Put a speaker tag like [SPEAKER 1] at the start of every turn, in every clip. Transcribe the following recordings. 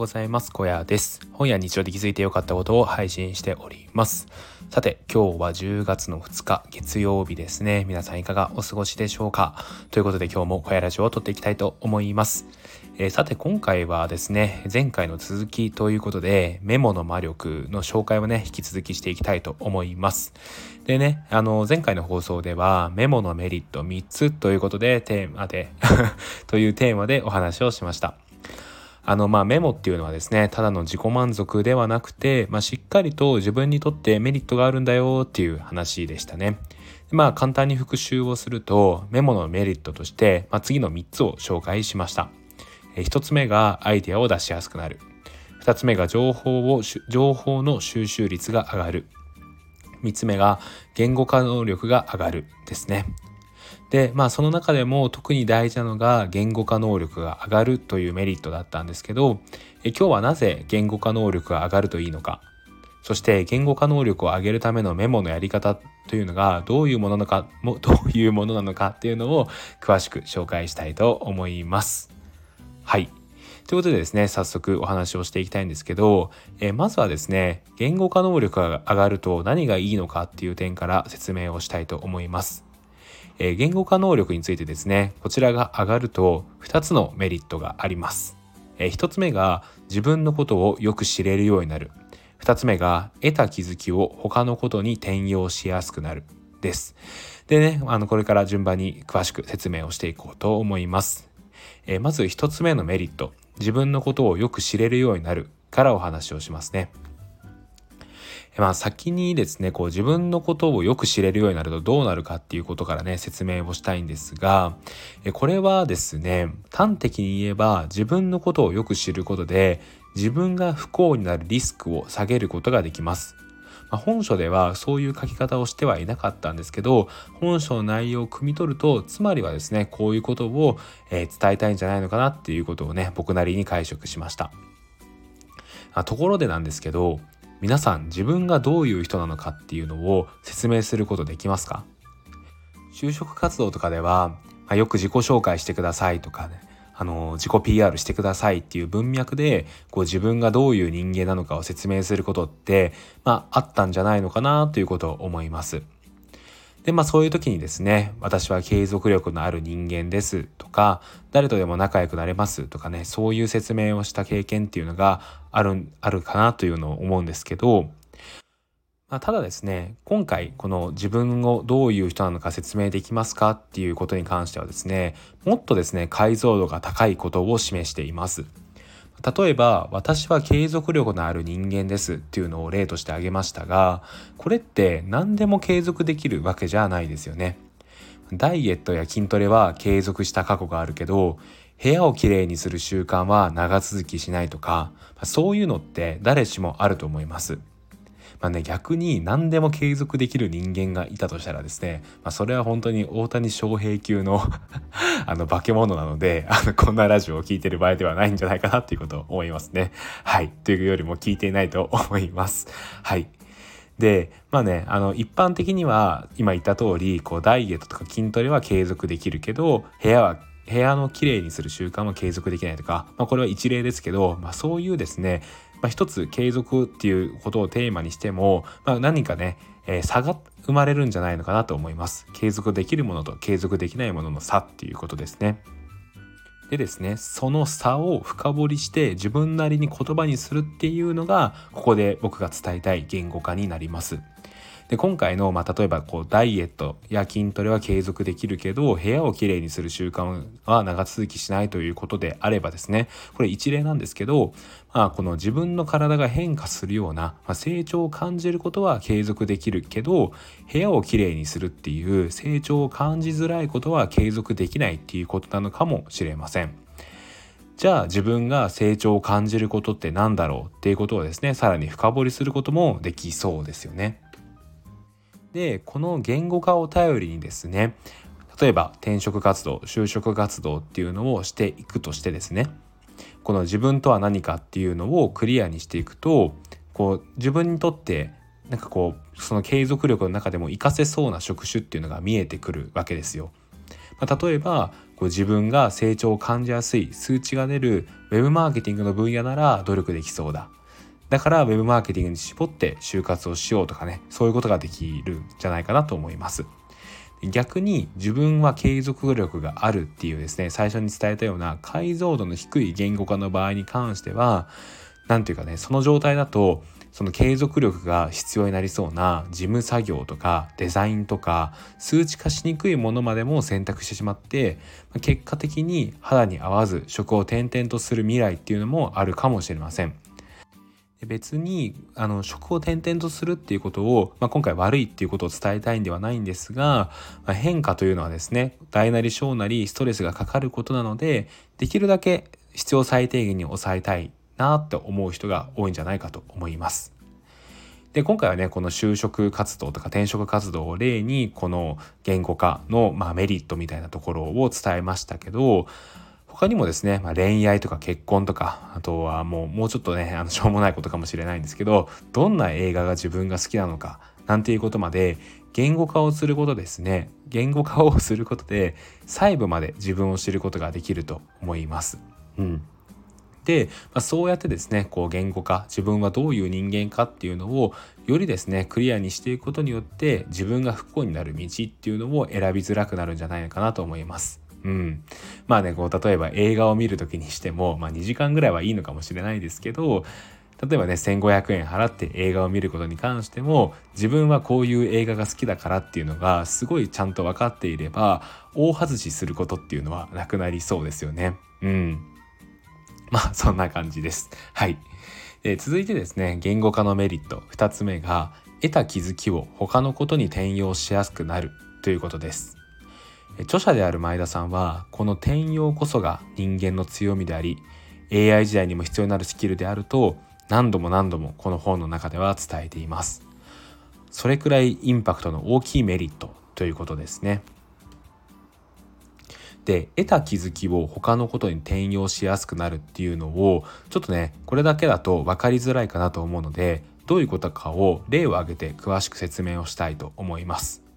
[SPEAKER 1] ございます。小屋です。本や日常で気づいて良かったことを配信しております。さて今日は10月の2日月曜日ですね。皆さんいかがお過ごしでしょうか？ということで今日も小屋ラジオを撮っていきたいと思います。えー、さて今回はですね前回の続きということでメモの魔力の紹介をね引き続きしていきたいと思います。でねあの前回の放送ではメモのメリット3つということでテーマで というテーマでお話をしました。あのまあメモっていうのはですねただの自己満足ではなくて、まあ、しっかりと自分にとってメリットがあるんだよっていう話でしたね。まあ簡単に復習をするとメモのメリットとして、まあ、次の3つを紹介しました。1つ目がアイデアを出しやすくなる2つ目が情報を情報の収集率が上がる3つ目が言語化能力が上がるですねでまあその中でも特に大事なのが言語化能力が上がるというメリットだったんですけどえ今日はなぜ言語化能力が上がるといいのかそして言語化能力を上げるためのメモのやり方というのがどういうものなのかも どういうものなのかっていうのを詳しく紹介したいと思います。はい。ということでですね、早速お話をしていきたいんですけど、え、まずはですね、言語化能力が上がると何がいいのかっていう点から説明をしたいと思います。え、言語化能力についてですね、こちらが上がると2つのメリットがあります。え、1つ目が自分のことをよく知れるようになる。2つ目が得た気づきを他のことに転用しやすくなる。です。でね、あの、これから順番に詳しく説明をしていこうと思います。えー、まず1つ目のメリット自分のことをよく知れるようになるからお話をしますね。まあ先にですねこう自分のことをよく知れるようになるとどうなるかっていうことからね説明をしたいんですがこれはですね端的に言えば自分のことをよく知ることで自分が不幸になるリスクを下げることができます。まあ、本書ではそういう書き方をしてはいなかったんですけど本書の内容を汲み取るとつまりはですねこういうことを、えー、伝えたいんじゃないのかなっていうことをね僕なりに解釈しました。あところでなんですけど皆さん自分がどういう人なのかっていうのを説明することできますか？就職活動とかでは、まあ、よく自己紹介してくださいとかねあの自己 PR してくださいっていう文脈でこう自分がどういう人間なのかを説明することって、まあ、あったんじゃないのかなということを思います。でまあそういう時にですね私は継続力のある人間ですとか誰とでも仲良くなれますとかねそういう説明をした経験っていうのがあるあるかなというのを思うんですけどまあ、ただですね今回この自分をどういう人なのか説明できますかっていうことに関してはですねもっとですね解像度が高いことを示しています。例えば私は継続力のある人間ですっていうのを例として挙げましたがこれって何でも継続できるわけじゃないですよね。ダイエットや筋トレは継続した過去があるけど部屋をきれいにする習慣は長続きしないとかそういうのって誰しもあると思いますまあね、逆に何でも継続できる人間がいたとしたらですね、まあ、それは本当に大谷翔平級の あの化け物なのであのこんなラジオを聴いてる場合ではないんじゃないかなっていうことを思いますね。はい。というよりも聞いていないと思います。はい。でまあねあの一般的には今言った通りこうダイエットとか筋トレは継続できるけど部屋は部屋のきれいにする習慣は継続できないとか、まあ、これは一例ですけど、まあ、そういうですねまあ、一つ継続っていうことをテーマにしても、まあ、何かね、えー、差が生まれるんじゃないのかなと思います。継続できるものと継続できないものの差っていうことですね。でですねその差を深掘りして自分なりに言葉にするっていうのがここで僕が伝えたい言語化になります。で今回の、まあ、例えばこうダイエットや筋トレは継続できるけど部屋をきれいにする習慣は長続きしないということであればですねこれ一例なんですけど、まあ、この自分の体が変化するような、まあ、成長を感じることは継続できるけど部屋をきれいにするっていう成長を感じづらいことは継続できないっていうことなのかもしれません。じゃあ自分が成長を感じることって何だろうっていうことをですねさらに深掘りすることもできそうですよね。でこの言語化を頼りにですね例えば転職活動就職活動っていうのをしていくとしてですねこの自分とは何かっていうのをクリアにしていくとこう自分にとってなんかこうその継続力の中でも活かせそうな職種っていうのが見えてくるわけですよ。まあ、例えばこう自分が成長を感じやすい数値が出るウェブマーケティングの分野なら努力できそうだだからウェブマーケティングに絞って就活をしようとかねそういうことができるんじゃないかなと思います逆に自分は継続力があるっていうですね最初に伝えたような解像度の低い言語化の場合に関しては何ていうかねその状態だとその継続力が必要になりそうな事務作業とかデザインとか数値化しにくいものまでも選択してしまって結果的に肌に合わず職を転々とする未来っていうのもあるかもしれません。別にあの職を転々とするっていうことを、まあ、今回悪いっていうことを伝えたいんではないんですが、まあ、変化というのはですね大なり小なりストレスがかかることなのでできるだけ必要最低限に抑えたいなって思う人が多いんじゃないかと思います。で今回はねこの就職活動とか転職活動を例にこの言語化の、まあ、メリットみたいなところを伝えましたけど他にもですね、まあ、恋愛とか結婚とかあとはもうもうちょっとねあのしょうもないことかもしれないんですけどどんな映画が自分が好きなのかなんていうことまで言語化をすることですね言語化をすることで細部まで自分を知ることができると思います。うんで、まあ、そうやってですねこう言語化自分はどういう人間かっていうのをよりですねクリアにしていくことによって自分が不幸になる道っていうのを選びづらくなるんじゃないかなと思います。うん、まあねこう例えば映画を見る時にしても、まあ、2時間ぐらいはいいのかもしれないですけど例えばね1500円払って映画を見ることに関しても自分はこういう映画が好きだからっていうのがすごいちゃんと分かっていれば大外しすることっていうのはなくなりそうですよね。うんまあそんな感じです。はい。え続いてですね言語化のメリット2つ目が得た気づきを他のことに転用しやすくなるということです。著者である前田さんはこの転用こそが人間の強みであり AI 時代にも必要になるスキルであると何度も何度もこの本の中では伝えています。それくらいインパクトの大きいメリットということですね。で得た気づきを他のことに転用しやすくなるっていうのをちょっとねこれだけだと分かりづらいかなと思うのでどういうことかを例を挙げて詳しく説明をしたいと思います。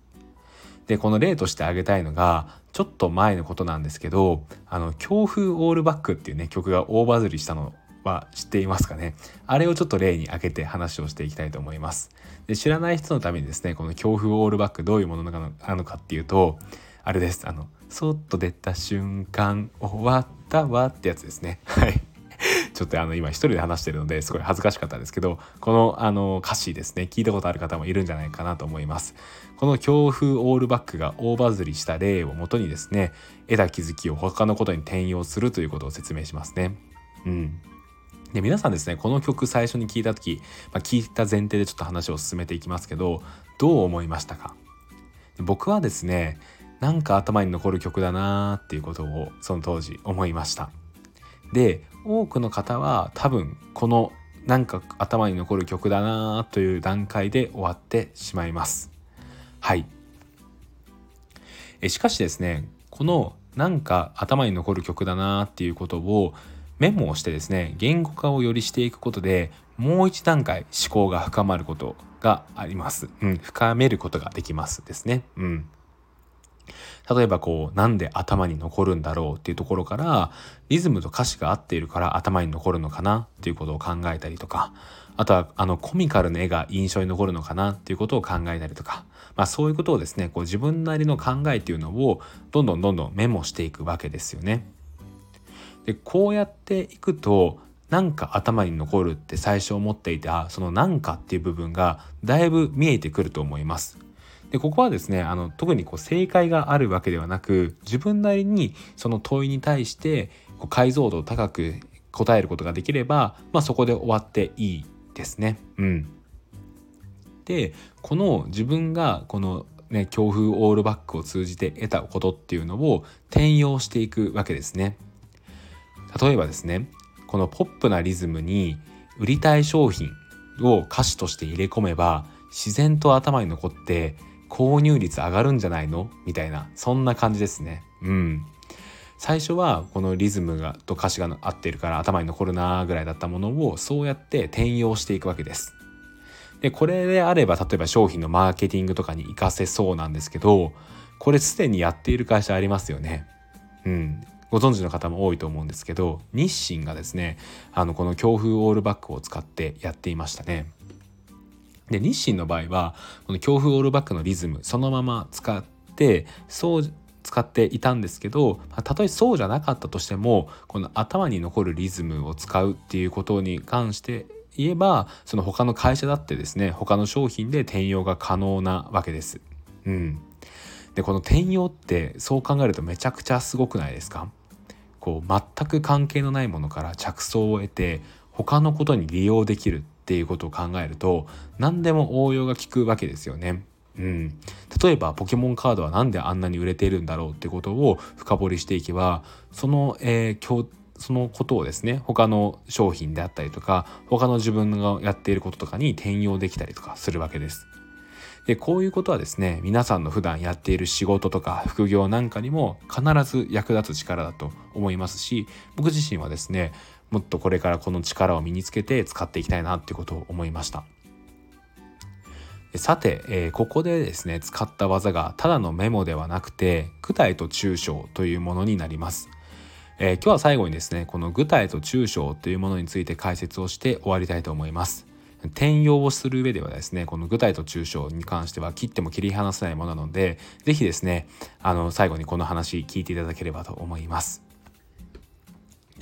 [SPEAKER 1] でこの例として挙げたいのがちょっと前のことなんですけどあの強風オールバックっていうね曲が大バズりしたのは知っていますかね？あれをちょっと例に挙げて話をしていきたいと思います。で知らない人のためにですねこの強風オールバックどういうものなのかっていうとあれです。あのそっと出た瞬間終わったわってやつですね。はい。ちょっとあの今一人で話してるのですごい恥ずかしかったですけどこのあの歌詞ですね聞いたことある方もいるんじゃないかなと思います。この強風オールバックが大バズりした例をもとにですね得た気づきを他のことに転用するということを説明しますね。うん。で皆さんですねこの曲最初に聞いた時、まあ、聞いた前提でちょっと話を進めていきますけどどう思いましたか？僕はですねなんか頭に残る曲だなーっていうことをその当時思いました。で多くの方は多分このなんか頭に残る曲だなという段階で終わってしまいますはいえしかしですねこのなんか頭に残る曲だなっていうことをメモをしてですね言語化をよりしていくことでもう一段階思考が深まることがあります。うん、深めることができますですね。うん。例えばこうなんで頭に残るんだろうっていうところからリズムと歌詞が合っているから頭に残るのかなっていうことを考えたりとかあとはあのコミカルな絵が印象に残るのかなっていうことを考えたりとか、まあ、そういうことをですねこう自分なりの考えっていうのをどんどんどんどんメモしていくわけですよね。でこうやっていくとなんか頭に残るって最初思っていたそのなんかっていう部分がだいぶ見えてくると思います。でここはですねあの特にこう正解があるわけではなく自分なりにその問いに対してこう解像度を高く答えることができれば、まあ、そこで終わっていいですね。うん、でこの自分がこのね強風オールバックを通じて得たことっていうのを転用していくわけですね。例えばですねこのポップなリズムに売りたい商品を歌詞として入れ込めば自然と頭に残って購入率上がるんじゃないの？みたいなそんな感じですね。うん。最初はこのリズムがと歌詞が合ってるから頭に残るなぐらいだったものをそうやって転用していくわけです。でこれであれば例えば商品のマーケティングとかに活かせそうなんですけどこれすでにやっている会社ありますよね。うん、ご存知の方も多いと思うんですけど日清がですねあのこの強風オールバックを使ってやっていましたね。で日清の場合はこの強風オールバックのリズムそのまま使ってそう使っていたんですけどたとえそうじゃなかったとしてもこの頭に残るリズムを使うっていうことに関して言えばその他の会社だってですね他の商品で転用が可能なわけです。うん、でこの転用ってそう考えるとめちゃくちゃすごくないですか？こう全く関係のないものから着想を得て他のことに利用できるっていうことを考えると何でも応用が効くわけですよね。うん、例えばポケモンカードは何であんなに売れているんだろうってことを深掘りしていけばその、えー、そのことをですね他の商品であったりとか他の自分がやっていることとかに転用できたりとかするわけです。でこういうことはですね皆さんの普段やっている仕事とか副業なんかにも必ず役立つ力だと思いますし僕自身はですねもっとこれからこの力を身につけて使っていきたいなってことを思いました。さて、えー、ここでですね使った技がただのメモではなくて具体と抽象というものになります、えー、今日は最後にですねこの具体と抽象というものについて解説をして終わりたいと思います。転用をする上ではですねこの具体と抽象に関しては切っても切り離せないものなので是非ですねあの最後にこの話聞いていただければと思います。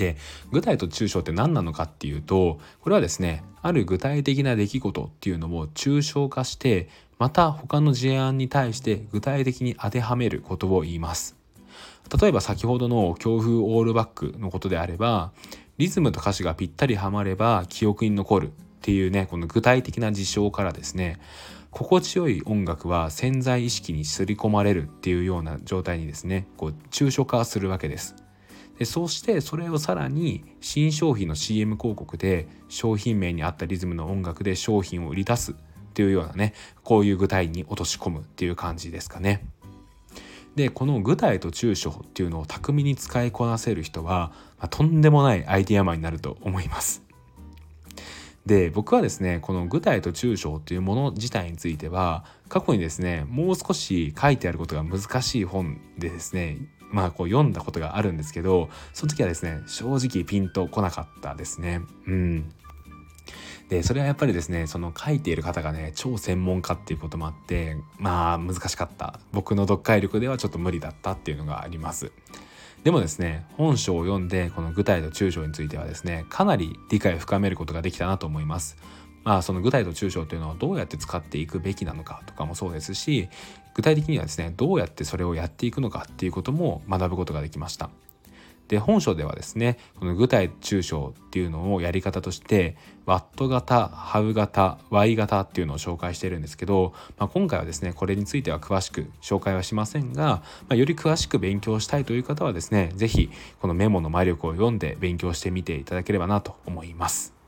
[SPEAKER 1] で具体と抽象って何なのかっていうとこれはですねある具体的な出来事っていうのを抽象化してまた他の事案に対して具体的に当てはめることを言います。例えば先ほどの強風オールバックのことであればリズムと歌詞がぴったりはまれば記憶に残るっていうねこの具体的な事象からですね心地よい音楽は潜在意識に刷り込まれるっていうような状態にですねこう抽象化するわけです。そうしてそれをさらに新商品の CM 広告で商品名に合ったリズムの音楽で商品を売り出すっていうようなねこういう具体に落とし込むっていう感じですかね。でこの具体と抽象っていうのを巧みに使いこなせる人は、まあ、とんでもないアイディアマンになると思います。で僕はですねこの具体と抽象というもの自体については過去にですねもう少し書いてあることが難しい本でですねまあこう読んだことがあるんですけどその時はですね正直ピンとこなかったですね。うん。でそれはやっぱりですねその書いている方がね超専門家っていうこともあってまあ難しかった。僕の読解力ではちょっと無理だったっていうのがあります。でもですね本書を読んでこの具体と抽象についてはですねかなり理解を深めることができたなと思います。まあその具体と抽象というのはどうやって使っていくべきなのかとかもそうですし具体的にはですねどうやってそれをやっていくのかっていうことも学ぶことができましたで本書ではですねこの具体抽象っていうのをやり方としてワット型ハウ型 Y 型っていうのを紹介しているんですけど、まあ、今回はですねこれについては詳しく紹介はしませんが、まあ、より詳しく勉強したいという方はですね是非このメモの魔力を読んで勉強してみていただければなと思います。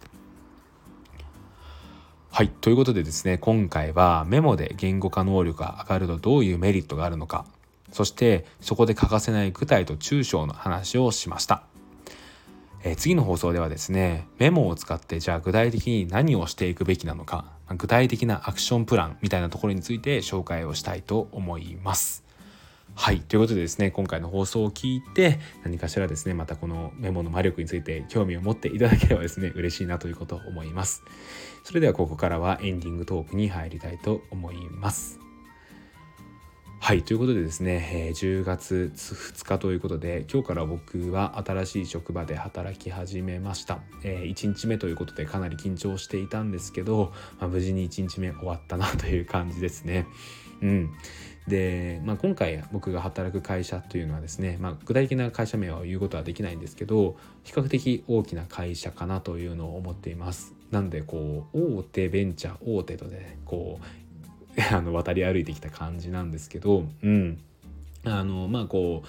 [SPEAKER 1] はい。ということでですね、今回はメモで言語化能力が上がるとどういうメリットがあるのかそしてそこで欠かせない具体と抽象の話をしました。え、次の放送ではですねメモを使ってじゃあ具体的に何をしていくべきなのか具体的なアクションプランみたいなところについて紹介をしたいと思います。はい。ということでですね、今回の放送を聞いて、何かしらですね、またこのメモの魔力について興味を持っていただければですね、嬉しいなということを思います。それではここからはエンディングトークに入りたいと思います。はいということでですね、10月2日ということで今日から僕は新しい職場で働き始めました、1日目ということでかなり緊張していたんですけど、まあ、無事に1日目終わったなという感じですねうんで、まあ、今回僕が働く会社というのはですね、まあ、具体的な会社名は言うことはできないんですけど比較的大きな会社かなというのを思っています。なんでこう大手ベンチャー大手とねこう あの渡り歩いてきた感じなんですけどうん。あのまあこう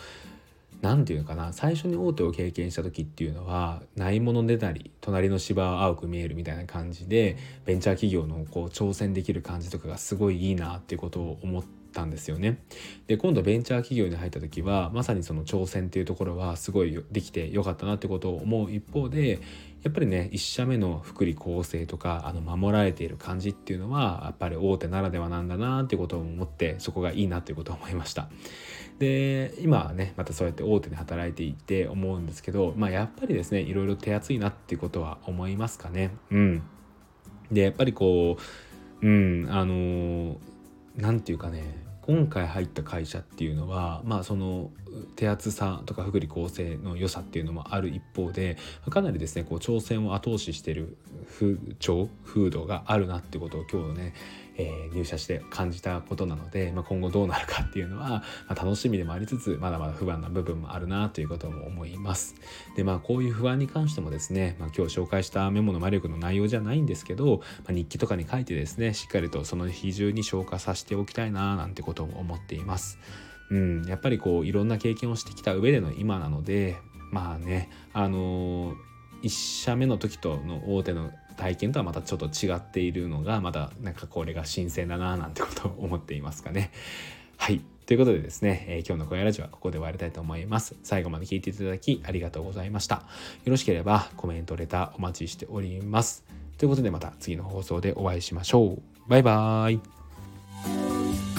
[SPEAKER 1] 何て言うのかな最初に大手を経験した時っていうのはないものねだり隣の芝は青く見えるみたいな感じでベンチャー企業のこう挑戦できる感じとかがすごいいいなっていうことを思ってたんですよね。で今度ベンチャー企業に入った時はまさにその挑戦っていうところはすごいできてよかったなってことを思う一方でやっぱりね1社目の福利厚生とかあの守られている感じっていうのはやっぱり大手ならではなんだなっていうことを思ってそこがいいなっていうことを思いました。で今はねまたそうやって大手で働いていて思うんですけど、まあ、やっぱりですねいろいろ手厚いなっていうことは思いますかね。うん、でやっぱりこううんあの何て言うかね今回入った会社っていうのはまあその手厚さとか福利厚生の良さっていうのもある一方でかなりですねこう挑戦を後押ししてる風潮風土があるなってことを今日ねえー、入社して感じたことなので、まあ、今後どうなるかっていうのは、まあ、楽しみでもありつつまだまだ不安な部分もあるなということも思います。でまあこういう不安に関してもですね、まあ、今日紹介したメモの魔力の内容じゃないんですけど、まあ、日記とかに書いてですねしっかりとその日中に消化させておきたいななんてことも思っています。うん、やっぱりこういろんな経験をしてきた上での今なのでまあねあのー、1社目の時との大手の体験とはまたちょっと違っているのがまだなんかこれが新鮮だななんてことを思っていますかね。はいということでですね、えー、今日の小屋ラジオはここで終わりたいと思います。最後まで聞いていただきありがとうございました。よろしければコメント、レターお待ちしております。ということでまた次の放送でお会いしましょう。バイバーイ。